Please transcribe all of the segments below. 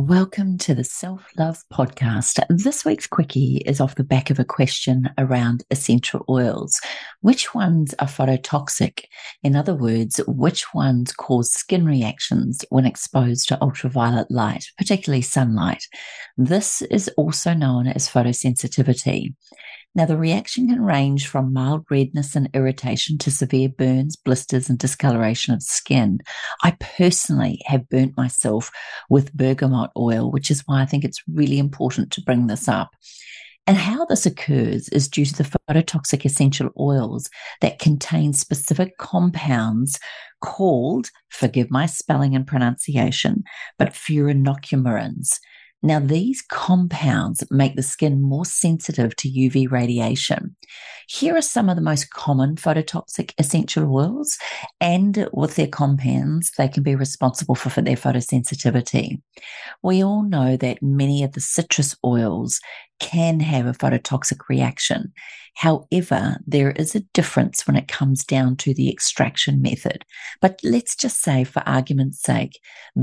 Welcome to the Self Love Podcast. This week's quickie is off the back of a question around essential oils. Which ones are phototoxic? In other words, which ones cause skin reactions when exposed to ultraviolet light, particularly sunlight? This is also known as photosensitivity. Now, the reaction can range from mild redness and irritation to severe burns, blisters, and discoloration of skin. I personally have burnt myself with bergamot oil, which is why I think it's really important to bring this up. And how this occurs is due to the phototoxic essential oils that contain specific compounds called, forgive my spelling and pronunciation, but furanocoumarins. Now, these compounds make the skin more sensitive to UV radiation. Here are some of the most common phototoxic essential oils, and with their compounds, they can be responsible for, their photosensitivity. We all know that many of the citrus oils can have a phototoxic reaction. However, there is a difference when it comes down to the extraction method. But let's just say, for argument's sake,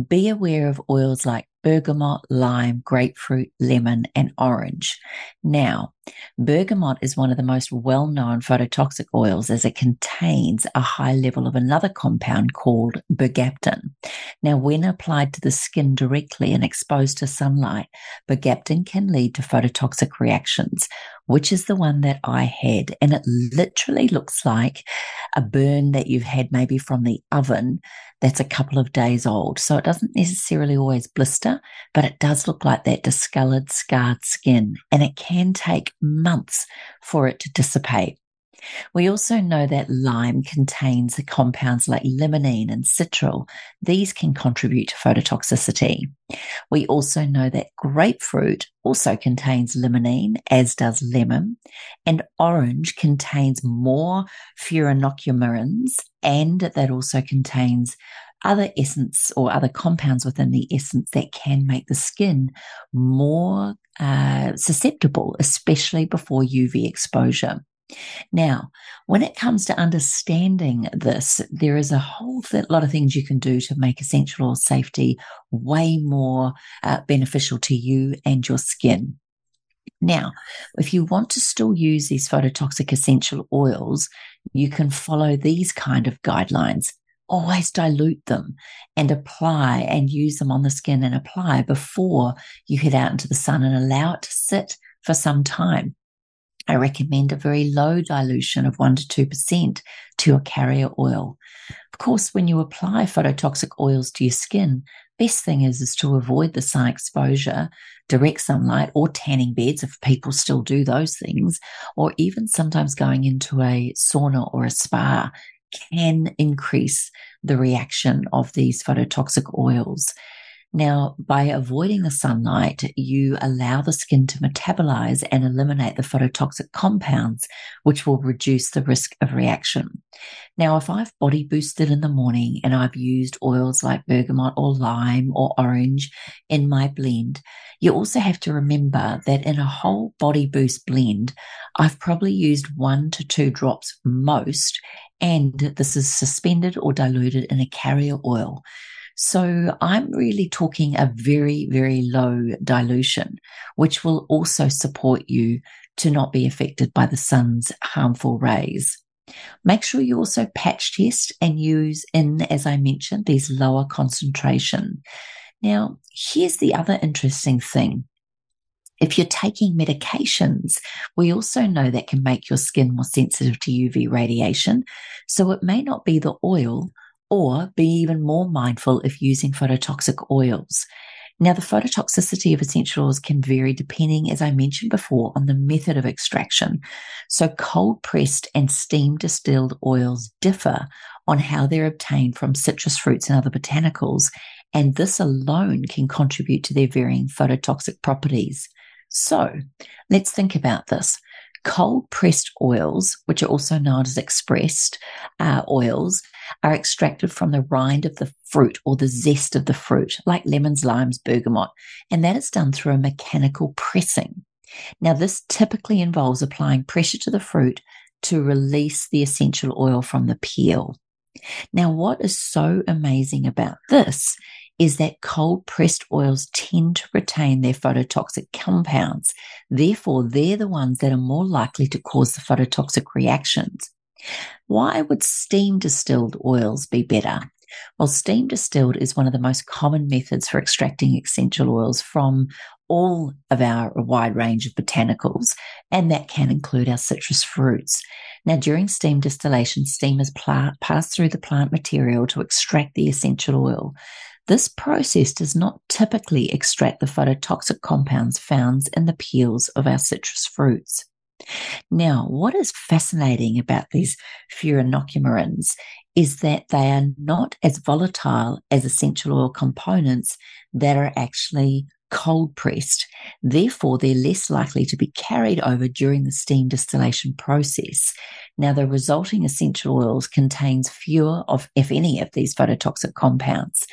be aware of oils like bergamot, lime, grapefruit, lemon, and orange. Now, bergamot is one of the most well known phototoxic oils as it contains a high level of another compound called bergapten. Now, when applied to the skin directly and exposed to sunlight, bergapten can lead to phototoxic reactions, which is the one that I had. And it literally looks like a burn that you've had maybe from the oven that's a couple of days old. So it doesn't necessarily always blister, but it does look like that discolored, scarred skin. And it can take months for it to dissipate. We also know that lime contains compounds like limonene and citral. These can contribute to phototoxicity. We also know that grapefruit also contains limonene, as does lemon, and orange contains more furanocoumarins, and that also contains other essence or other compounds within the essence that can make the skin more uh, susceptible, especially before UV exposure. Now, when it comes to understanding this, there is a whole lot of things you can do to make essential oil safety way more uh, beneficial to you and your skin. Now, if you want to still use these phototoxic essential oils, you can follow these kind of guidelines. Always dilute them and apply and use them on the skin and apply before you head out into the sun and allow it to sit for some time. I recommend a very low dilution of 1% to 2% to your carrier oil. Of course, when you apply phototoxic oils to your skin, best thing is, is to avoid the sun exposure, direct sunlight, or tanning beds if people still do those things, or even sometimes going into a sauna or a spa can increase the reaction of these phototoxic oils. Now, by avoiding the sunlight, you allow the skin to metabolize and eliminate the phototoxic compounds, which will reduce the risk of reaction. Now, if I've body boosted in the morning and I've used oils like bergamot or lime or orange in my blend, you also have to remember that in a whole body boost blend, I've probably used one to two drops most, and this is suspended or diluted in a carrier oil. So I'm really talking a very, very low dilution, which will also support you to not be affected by the sun's harmful rays. Make sure you also patch test and use in, as I mentioned, these lower concentration. Now, here's the other interesting thing. If you're taking medications, we also know that can make your skin more sensitive to UV radiation. So it may not be the oil or be even more mindful if using phototoxic oils. Now, the phototoxicity of essential oils can vary depending, as I mentioned before, on the method of extraction. So, cold pressed and steam distilled oils differ on how they're obtained from citrus fruits and other botanicals, and this alone can contribute to their varying phototoxic properties. So, let's think about this. Cold pressed oils, which are also known as expressed uh, oils, are extracted from the rind of the fruit or the zest of the fruit, like lemons, limes, bergamot, and that is done through a mechanical pressing. Now, this typically involves applying pressure to the fruit to release the essential oil from the peel. Now, what is so amazing about this is that cold pressed oils tend to retain their phototoxic compounds. Therefore, they're the ones that are more likely to cause the phototoxic reactions. Why would steam distilled oils be better? Well, steam distilled is one of the most common methods for extracting essential oils from all of our wide range of botanicals, and that can include our citrus fruits. Now, during steam distillation, steam is pl- passed through the plant material to extract the essential oil. This process does not typically extract the phototoxic compounds found in the peels of our citrus fruits. Now, what is fascinating about these furanocoumarins is that they are not as volatile as essential oil components that are actually cold pressed. Therefore, they're less likely to be carried over during the steam distillation process. Now, the resulting essential oils contains fewer of, if any, of these phototoxic compounds.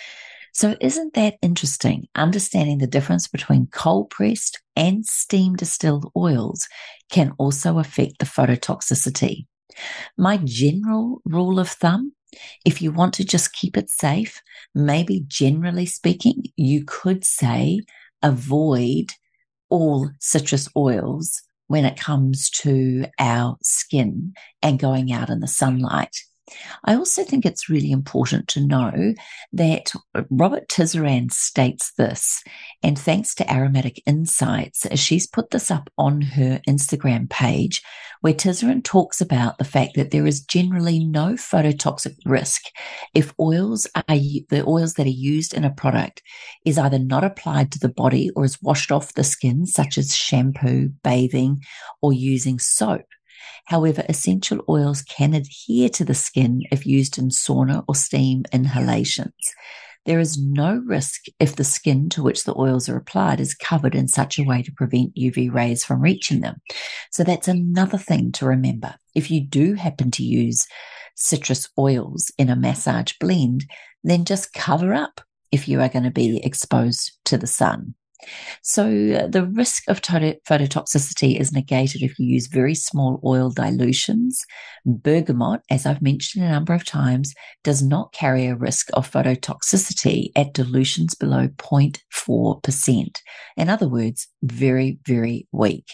So isn't that interesting? Understanding the difference between cold pressed and steam distilled oils can also affect the phototoxicity. My general rule of thumb, if you want to just keep it safe, maybe generally speaking, you could say avoid all citrus oils when it comes to our skin and going out in the sunlight. I also think it's really important to know that Robert Tisserand states this, and thanks to Aromatic Insights, she's put this up on her Instagram page, where Tisserand talks about the fact that there is generally no phototoxic risk if oils are the oils that are used in a product is either not applied to the body or is washed off the skin, such as shampoo, bathing, or using soap. However, essential oils can adhere to the skin if used in sauna or steam inhalations. There is no risk if the skin to which the oils are applied is covered in such a way to prevent UV rays from reaching them. So that's another thing to remember. If you do happen to use citrus oils in a massage blend, then just cover up if you are going to be exposed to the sun. So uh, the risk of phototoxicity is negated if you use very small oil dilutions. Bergamot, as I've mentioned a number of times, does not carry a risk of phototoxicity at dilutions below 0.4%. In other words, very, very weak.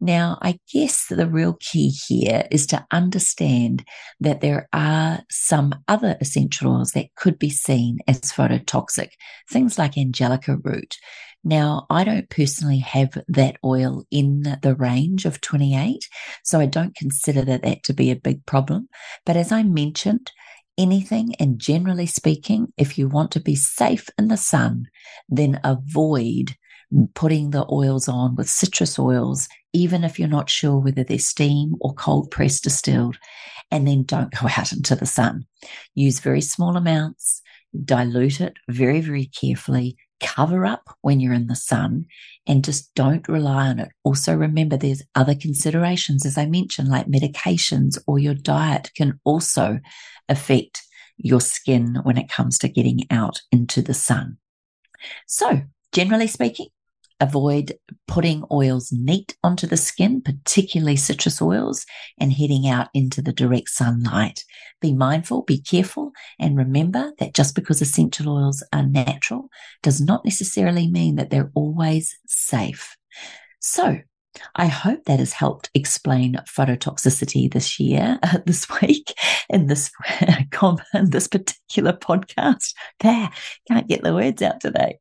Now, I guess the real key here is to understand that there are some other essential oils that could be seen as phototoxic, things like angelica root. Now, I don't personally have that oil in the range of 28, so I don't consider that, that to be a big problem. But as I mentioned, anything and generally speaking, if you want to be safe in the sun, then avoid putting the oils on with citrus oils, even if you're not sure whether they're steam or cold pressed distilled, and then don't go out into the sun. Use very small amounts, dilute it very, very carefully, cover up when you're in the sun and just don't rely on it. Also, remember there's other considerations, as I mentioned, like medications or your diet can also affect your skin when it comes to getting out into the sun. So, generally speaking, Avoid putting oils neat onto the skin, particularly citrus oils, and heading out into the direct sunlight. Be mindful, be careful, and remember that just because essential oils are natural does not necessarily mean that they're always safe. So, I hope that has helped explain phototoxicity this year, uh, this week, in this in this particular podcast. There, can't get the words out today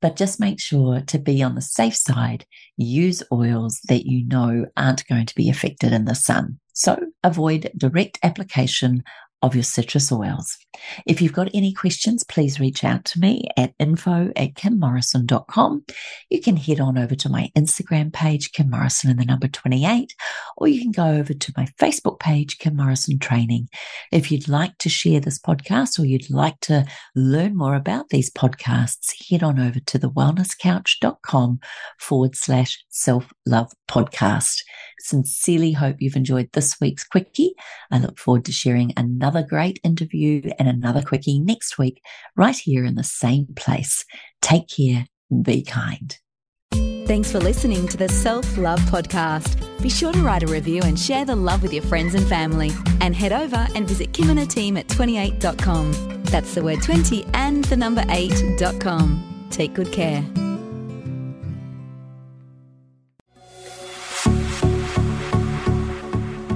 but just make sure to be on the safe side. Use oils that you know aren't going to be affected in the sun. So avoid direct application of your citrus oils. If you've got any questions, please reach out to me at info at kimmorrison.com. You can head on over to my Instagram page, Kim Morrison and the number 28, or you can go over to my Facebook page, Kim Morrison Training. If you'd like to share this podcast or you'd like to learn more about these podcasts, head on over to the wellnesscouch.com forward slash self love podcast. Sincerely hope you've enjoyed this week's quickie. I look forward to sharing another great interview and another quickie next week, right here in the same place. Take care. Be kind. Thanks for listening to the Self Love Podcast. Be sure to write a review and share the love with your friends and family. And head over and visit Kim and her team at 28.com. That's the word 20 and the number 8.com. Take good care.